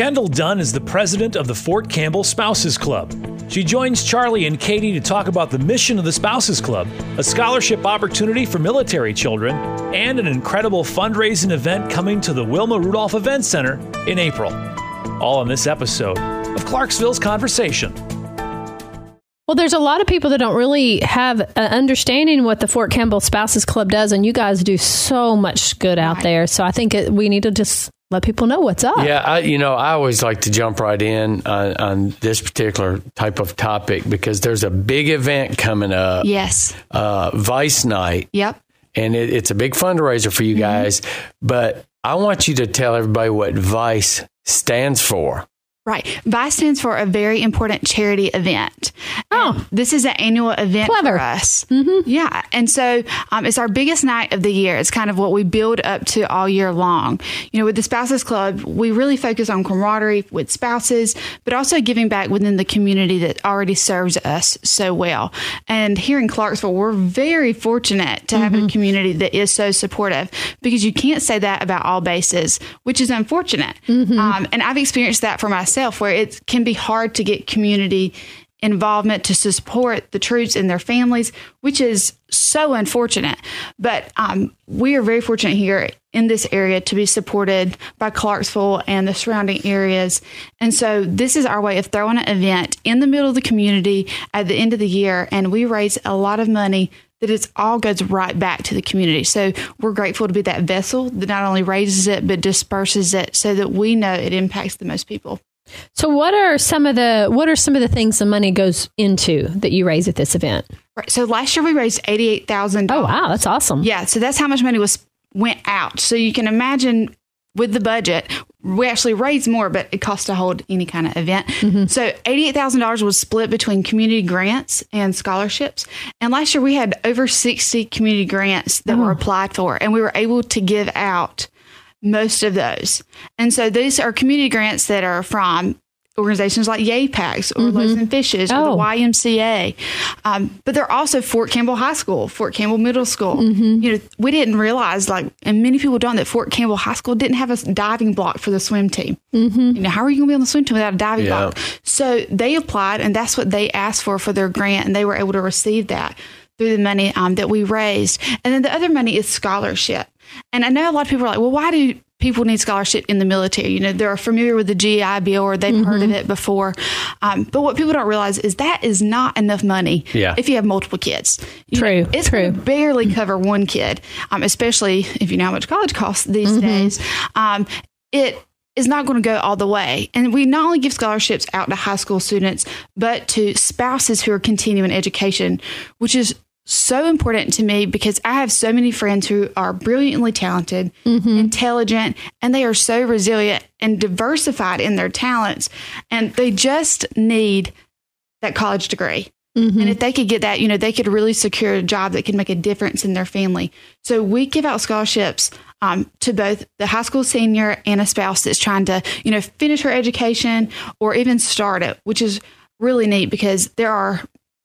Kendall Dunn is the president of the Fort Campbell Spouses Club. She joins Charlie and Katie to talk about the mission of the Spouses Club, a scholarship opportunity for military children, and an incredible fundraising event coming to the Wilma Rudolph Event Center in April. All in this episode of Clarksville's Conversation. Well, there's a lot of people that don't really have an understanding what the Fort Campbell Spouses Club does, and you guys do so much good out Right. there. So I think it, we need to just let people know what's up. Yeah, I, you know, I always like to jump right in on, on this particular type of topic because there's a big event coming up, Yes. uh, Vice Night, Yep. and it, it's a big fundraiser for you Mm-hmm. guys. But I want you to tell everybody what Vice stands for. Right. VICE stands for a very important charity event. Oh. And this is an annual event Clever. for us. Mm-hmm. Yeah. And so um, it's our biggest night of the year. It's kind of what we build up to all year long. You know, with the Spouses Club, we really focus on camaraderie with spouses, but also giving back within the community that already serves us so well. And here in Clarksville, we're very fortunate to have a community that is so supportive because you can't say that about all bases, which is unfortunate. Um, and I've experienced that for myself where it can be hard to get community involvement to support the troops and their families, which is so unfortunate. But um, we are very fortunate here in this area to be supported by Clarksville and the surrounding areas. And so this is our way of throwing an event in the middle of the community at the end of the year, and we raise a lot of money. That it all goes right back to the community. So we're grateful to be that vessel that not only raises it but disperses it so that we know it impacts the most people. So what are some of the what are some of the things the money goes into that you raise at this event? Right. So last year we raised eighty eight thousand. Oh wow, that's awesome. Yeah. So that's how much money was went out. So you can imagine with the budget, we actually raised more, but it costs to hold any kind of event. Mm-hmm. So eighty eight thousand dollars was split between community grants and scholarships. And last year we had over sixty community grants that were oh. applied for, and we were able to give out most of those. And so these are community grants that are from organizations like Yay Packs or Loaves and Fishes or Oh. the YMCA. Um, but they're also Fort Campbell High School, Fort Campbell Middle School. You know, we didn't realize, like, and many people don't, that Fort Campbell High School didn't have a diving block for the swim team. Mm-hmm. You know, how are you going to be on the swim team without a diving Yeah. block? So they applied, and that's what they asked for for their grant, and they were able to receive that through the money um, that we raised. And then the other money is scholarship. And I know a lot of people are like, well, why do people need scholarship in the military? You know, they're familiar with the GI Bill or they've heard of it before. Um, but what people don't realize is that is not enough money Yeah. if you have multiple kids. You True, know, it's true. barely cover one kid, um, especially if you know how much college costs these days. Um, it is not going to go all the way. And we not only give scholarships out to high school students, but to spouses who are continuing education, which is so important to me because I have so many friends who are brilliantly talented, intelligent, and they are so resilient and diversified in their talents. And they just need that college degree. And if they could get that, you know, they could really secure a job that could make a difference in their family. So we give out scholarships um, to both the high school senior and a spouse that's trying to, you know, finish her education or even start it, which is really neat because there are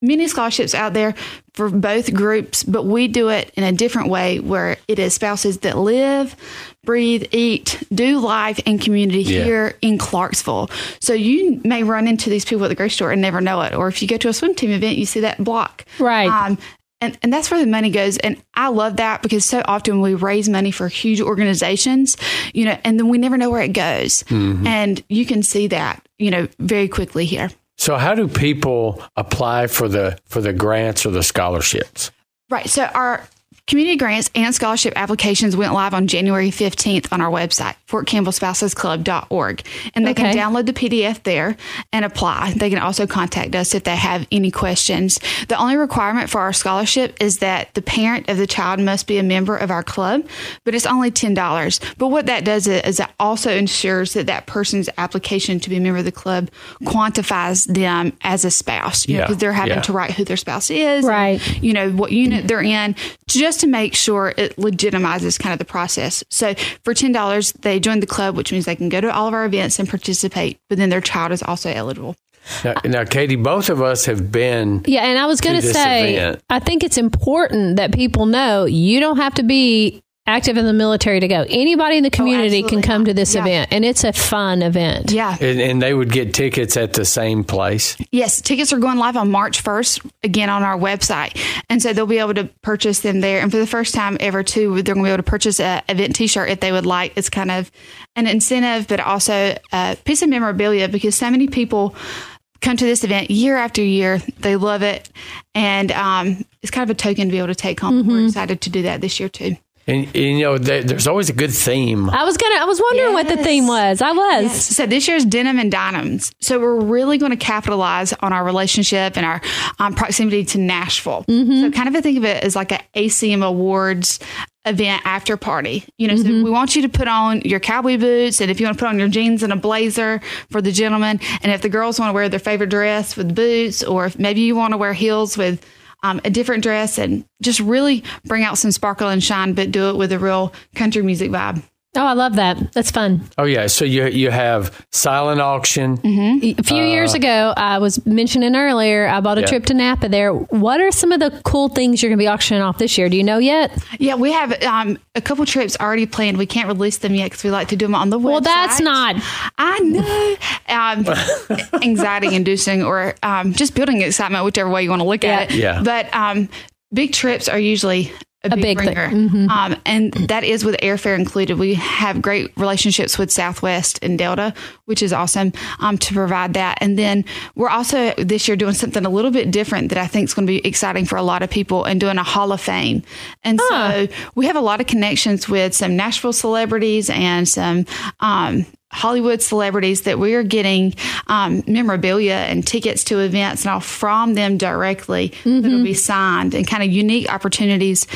many scholarships out there for both groups, but we do it in a different way where it is spouses that live, breathe, eat, do life and community Yeah. here in Clarksville. So you may run into these people at the grocery store and never know it. Or if you go to a swim team event, you see that block. Right. Um, and, and that's where the money goes. And I love that because so often we raise money for huge organizations, you know, and then we never know where it goes. And you can see that, you know, very quickly here. So, how do people apply for the for the grants or the scholarships? Right. So our community grants and scholarship applications went live on January 15th on our website, fortcampbellspousesclub.org. And they Okay. can download the PDF there and apply. They can also contact us if they have any questions. The only requirement for our scholarship is that the parent of the child must be a member of our club, but it's only $10. But what that does is, is it also ensures that that person's application to be a member of the club quantifies them as a spouse, you know, Yeah. because they're having Yeah. to write who their spouse is, and, Right. you know, what unit they're in, just to make sure it legitimizes kind of the process. So for $10, they join the club, which means they can go to all of our events and participate, but then their child is also eligible. Now, now, Katie, both of us have been. Yeah, and I was going to say, event. I think it's important that people know you don't have to be active in the military to go. Anybody in the community can come to this Yeah. event, and it's a fun event. Yeah. And, and they would get tickets at the same place. Yes, tickets are going live on March 1st, again on our website. And so they'll be able to purchase them there. And for the first time ever, too, they're going to be able to purchase a event t shirt if they would like. It's kind of an incentive, but also a piece of memorabilia because so many people come to this event year after year. They love it. And um, it's kind of a token to be able to take home. We're excited to do that this year, too. And, and, you know, there, there's always a good theme. I was gonna. I was wondering what the theme was. I was. So this year's denim and diamonds. So we're really going to capitalize on our relationship and our um, proximity to Nashville. So kind of think of it as like a ACM Awards event after party. You know, so we want you to put on your cowboy boots, and if you want to put on your jeans and a blazer for the gentlemen, and if the girls want to wear their favorite dress with boots, or if maybe you want to wear heels with um, a different dress, and just really bring out some sparkle and shine, but do it with a real country music vibe. Oh, I love that. That's fun. Oh, yeah. So you, you have silent auction. A few years ago, I was mentioning earlier, I bought a Yeah. trip to Napa there. What are some of the cool things you're going to be auctioning off this year? Do you know yet? Yeah, we have um, a couple trips already planned. We can't release them yet because we like to do them on the website. Well, that's not. I know. Um, anxiety inducing or um, just building excitement, whichever way you want to look at it. Yeah. But um, big trips are usually a, big, big thing. bringer. Um, and that is with airfare included. We have great relationships with Southwest and Delta, which is awesome um, to provide that. And then we're also this year doing something a little bit different that I think is going to be exciting for a lot of people and doing a Hall of Fame. And so we have a lot of connections with some Nashville celebrities and some um, Hollywood celebrities that we are getting um, memorabilia and tickets to events and all from them directly that'll be signed and kind of unique opportunities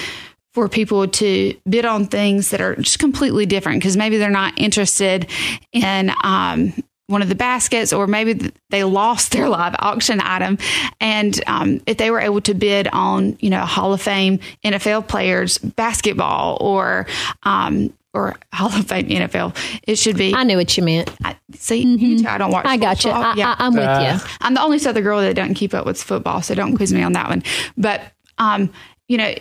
for people to bid on things that are just completely different because maybe they're not interested in um, one of the baskets or maybe they lost their live auction item. And um, if they were able to bid on you know hall of fame nfl players basketball or um, or hall of fame nfl it should be I knew what you meant. I, see you two, i don't watch I got you. football. I, I, I'm with Uh, you. I'm the only Southern girl that doesn't keep up with football, so don't quiz me on that one. But um, you know,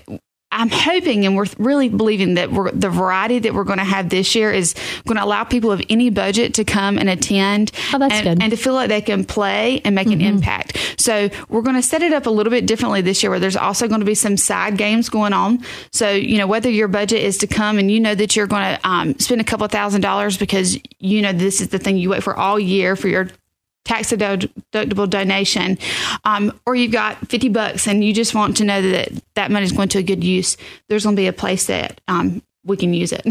I'm hoping and we're really believing that we're, the variety that we're going to have this year is going to allow people of any budget to come and attend Oh, that's and, good. and to feel like they can play and make an impact. So we're going to set it up a little bit differently this year where there's also going to be some side games going on. So, you know, whether your budget is to come and you know that you're going to um, spend a couple thousand dollars because you know this is the thing you wait for all year for your tax deductible donation, um, or you've got 50 bucks and you just want to know that that money is going to a good use, there's going to be a place that um, we can use it.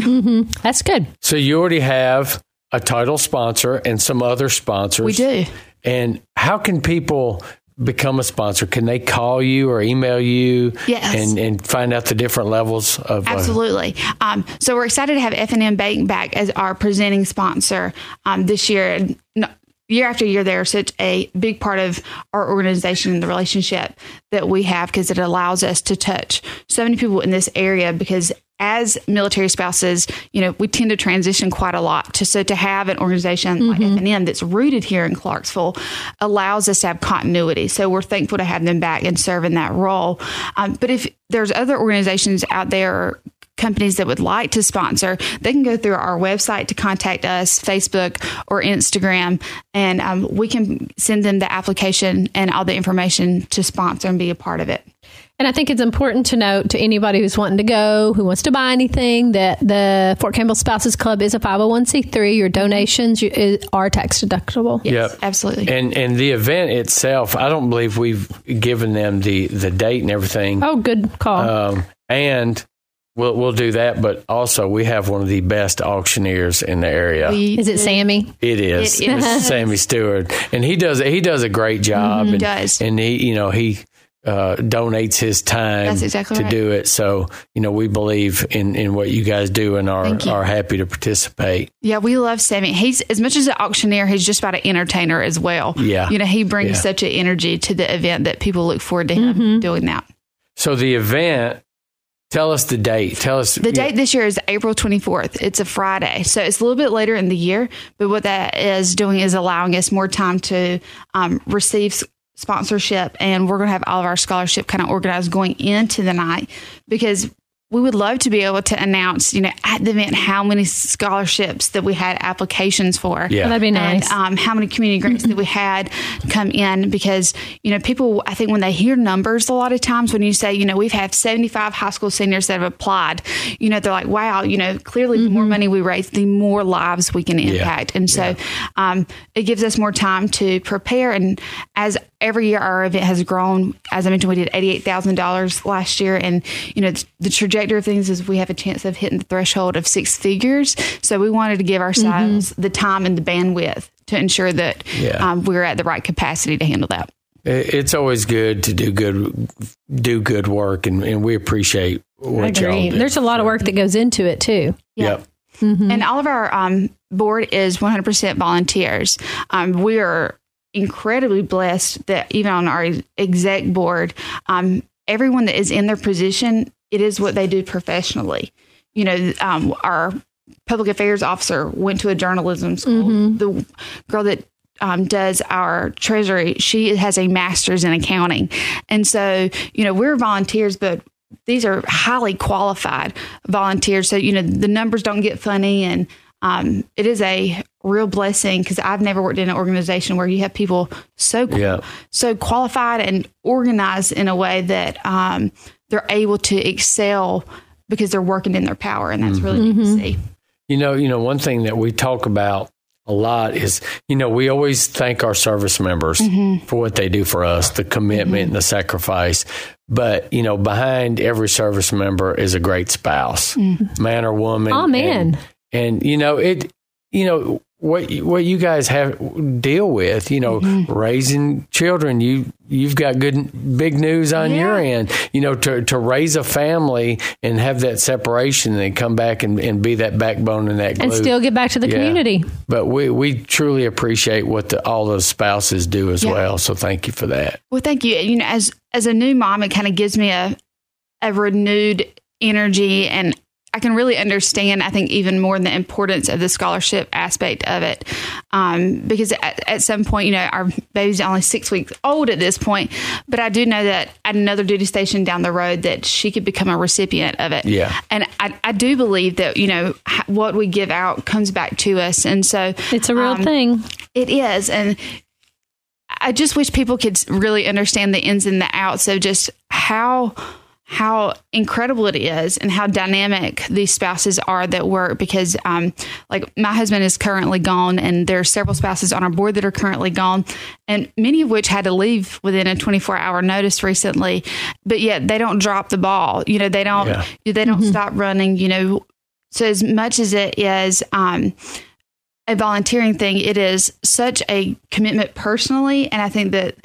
That's good. So you already have a title sponsor and some other sponsors. We do. And how can people become a sponsor? Can they call you or email you Yes. and, and find out the different levels of uh, Absolutely. Um, so we're excited to have F&M Bank back as our presenting sponsor um, this year. And no- Year after year, they're such a big part of our organization and the relationship that we have because it allows us to touch so many people in this area. Because as military spouses, you know, we tend to transition quite a lot. To, so to have an organization like F&M that's rooted here in Clarksville allows us to have continuity. So we're thankful to have them back and serve in that role. Um, but if there's other organizations out there companies that would like to sponsor, they can go through our website to contact us, Facebook or Instagram, and um, we can send them the application and all the information to sponsor and be a part of it. And I think it's important to note to anybody who's wanting to go, who wants to buy anything, that the Fort Campbell Spouses Club is a 501c3. Your donations you- is- are tax deductible. Yes, Yep. absolutely. And and the event itself, I don't believe we've given them the the date and everything. Oh, good call. Um, and we'll we'll do that, but also we have one of the best auctioneers in the area. We- is it Sammy? It is. It is. Mr. Sammy Stewart, and he does he does a great job. and, does. and he you know he uh, donates his time That's exactly to right. do it. So you know we believe in in what you guys do and are are happy to participate. Yeah, we love Sammy. He's as much as an auctioneer, he's just about an entertainer as well. Yeah. You know, he brings Yeah. such an energy to the event that people look forward to him doing that. So the event. Tell us the date. Tell us The date this year is April 24th. It's a Friday. So it's a little bit later in the year, but what that is doing is allowing us more time to um, receive sponsorship. And we're going to have all of our scholarship kind of organized going into the night because we would love to be able to announce, you know, at the event how many scholarships that we had applications for. Yeah. That'd be nice. And um, how many community grants that we had come in because, you know, people, I think when they hear numbers a lot of times, when you say, you know, we've had 75 high school seniors that have applied, you know, they're like, wow, you know, clearly the more money we raise, the more lives we can impact. yeah. And so um, it gives us more time to prepare. And as every year our event has grown, as I mentioned, we did $88,000 last year. And, you know, the trajectory of things is we have a chance of hitting the threshold of six figures. So we wanted to give ourselves the time and the bandwidth to ensure that Yeah. um, we're at the right capacity to handle that. It's always good to do good, do good work, and, and we appreciate what y'all do. There's a lot of work that goes into it too. Yep. And all of our um, board is 100% volunteers. Um, we are incredibly blessed that even on our exec board, um, everyone that is in their position, it is what they do professionally. You know, um, our public affairs officer went to a journalism school. The girl that um, does our treasury, she has a master's in accounting. And so, you know, we're volunteers, but these are highly qualified volunteers. So, you know, the numbers don't get funny. And um, it is a real blessing because I've never worked in an organization where you have people so Yeah. so qualified and organized in a way that um, they're able to excel because they're working in their power, and that's really neat to see. You know, you know, one thing that we talk about a lot is, you know, we always thank our service members Mm-hmm. for what they do for us, the commitment and the sacrifice. But, you know, behind every service member is a great spouse, Mm-hmm. man or woman. Oh, man. And, you know, it, you know, what what you guys have deal with, you know, Mm-hmm. raising children, you you've got good big news on your end. You know, to to raise a family and have that separation and come back and, and be that backbone and that glue. And still get back to the Yeah. community. But we we truly appreciate what the, all those spouses do as Yeah. well. So thank you for that. Well, thank you. You know, as as a new mom, it kind of gives me a a renewed energy, and I can really understand. I think even more the importance of the scholarship aspect of it, um, because at, at some point, you know, our baby's only six weeks old at this point, but I do know that at another duty station down the road that she could become a recipient of it. Yeah. and I, I do believe that you know what we give out comes back to us, and so It's a real um, thing. it is. And I just wish people could really understand the ins and the outs of just how how incredible it is and how dynamic these spouses are that work because um like my husband is currently gone and there are several spouses on our board that are currently gone and many of which had to leave within a 24 hour notice recently but yet they don't drop the ball you know they don't Yeah. they don't stop running you know so as much as it is um a volunteering thing, it is such a commitment personally. And I think that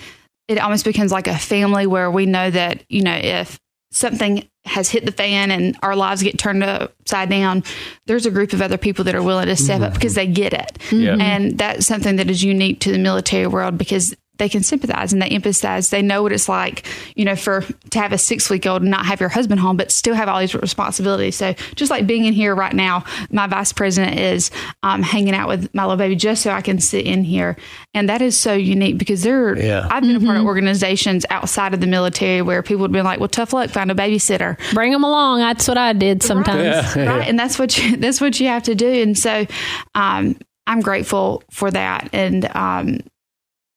it almost becomes like a family where we know that, you know, if something has hit the fan and our lives get turned upside down, there's a group of other people that are willing to step up mm-hmm. because they get it. Yeah. And that's something that is unique to the military world because they can sympathize and they empathize. They know what it's like, you know, for to have a six week old and not have your husband home, but still have all these responsibilities. So just like being in here right now, my vice president is um, hanging out with my little baby just so I can sit in here, and that is so unique because there. Yeah. I've been a part of organizations outside of the military where people would be like, "Well, tough luck, find a babysitter." Bring them along. That's what I did sometimes. right and that's what you that's what you have to do and so um, i'm grateful for that and um,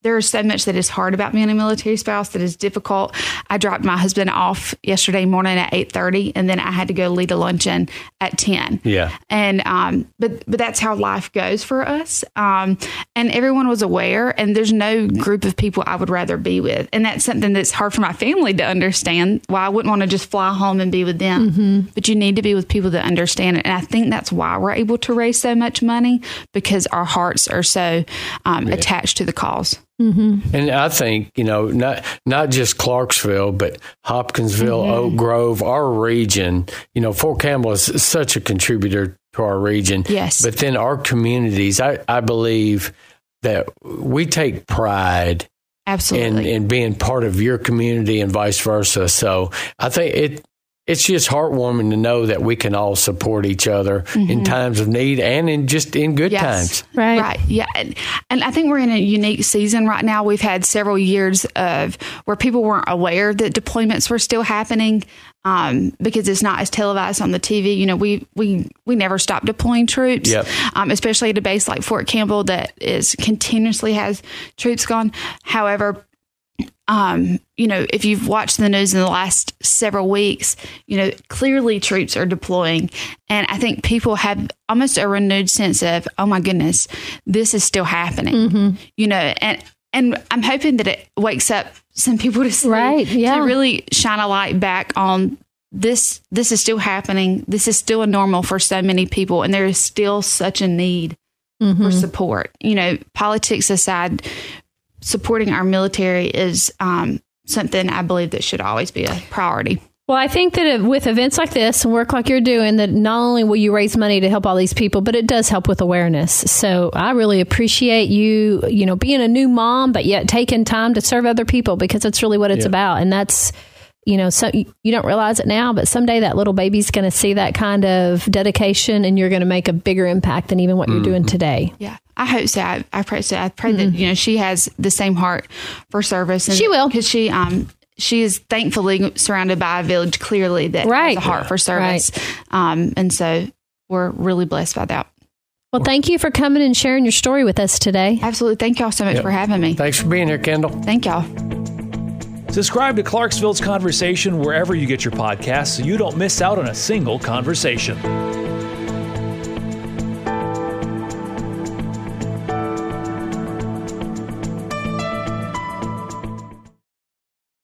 there is so much that is hard about being a military spouse that is difficult. I dropped my husband off yesterday morning at eight thirty, and then I had to go lead a luncheon at ten. Yeah. And um, but but that's how life goes for us. Um, and everyone was aware, and there's no group of people I would rather be with, and that's something that's hard for my family to understand. Why I wouldn't want to just fly home and be with them, but you need to be with people that understand it. And I think that's why we're able to raise so much money because our hearts are so um, attached to the cause. Mm-hmm. And I think, you know, not not just Clarksville, but Hopkinsville, mm-hmm. Oak Grove, our region, you know, Fort Campbell is such a contributor to our region. Yes. But then our communities, I, I believe that we take pride absolutely in, in being part of your community and vice versa. So I think it it's just heartwarming to know that we can all support each other mm-hmm. in times of need and in just in good yes. times. Right. Right. Yeah. And, and, I think we're in a unique season right now. We've had several years of where people weren't aware that deployments were still happening. Um, because it's not as televised on the TV. You know, we we we never stop deploying troops, yep. um, especially at a base like Fort Campbell that is continuously has troops gone. However, um, you know, if you've watched the news in the last several weeks, you know, clearly troops are deploying. And I think people have almost a renewed sense of, oh my goodness, this is still happening. Mm-hmm. You know, and and I'm hoping that it wakes up some people to see, right, yeah. to really shine a light back on this this is still happening. This is still a normal for so many people and there is still such a need mm-hmm. for support. You know, politics aside, supporting our military is um, something I believe that should always be a priority. Well, I think that with events like this and work like you're doing, that not only will you raise money to help all these people, but it does help with awareness. So I really appreciate you, you know, being a new mom, but yet taking time to serve other people because that's really what it's yeah. about. And that's, you know, so you don't realize it now, but someday that little baby's going to see that kind of dedication and you're going to make a bigger impact than even what mm-hmm. you're doing mm-hmm. today. Yeah. I hope so. I, I pray so. I pray mm-hmm. that, you know, she has the same heart for service. And, she will. Because she, um, she is thankfully surrounded by a village clearly that right. has a heart for service. Right. Um, and so we're really blessed by that. Well, thank you for coming and sharing your story with us today. Absolutely. Thank y'all so much yep. for having me. Thanks for being here, Kendall. Thank y'all. Subscribe to Clarksville's Conversation wherever you get your podcasts so you don't miss out on a single conversation.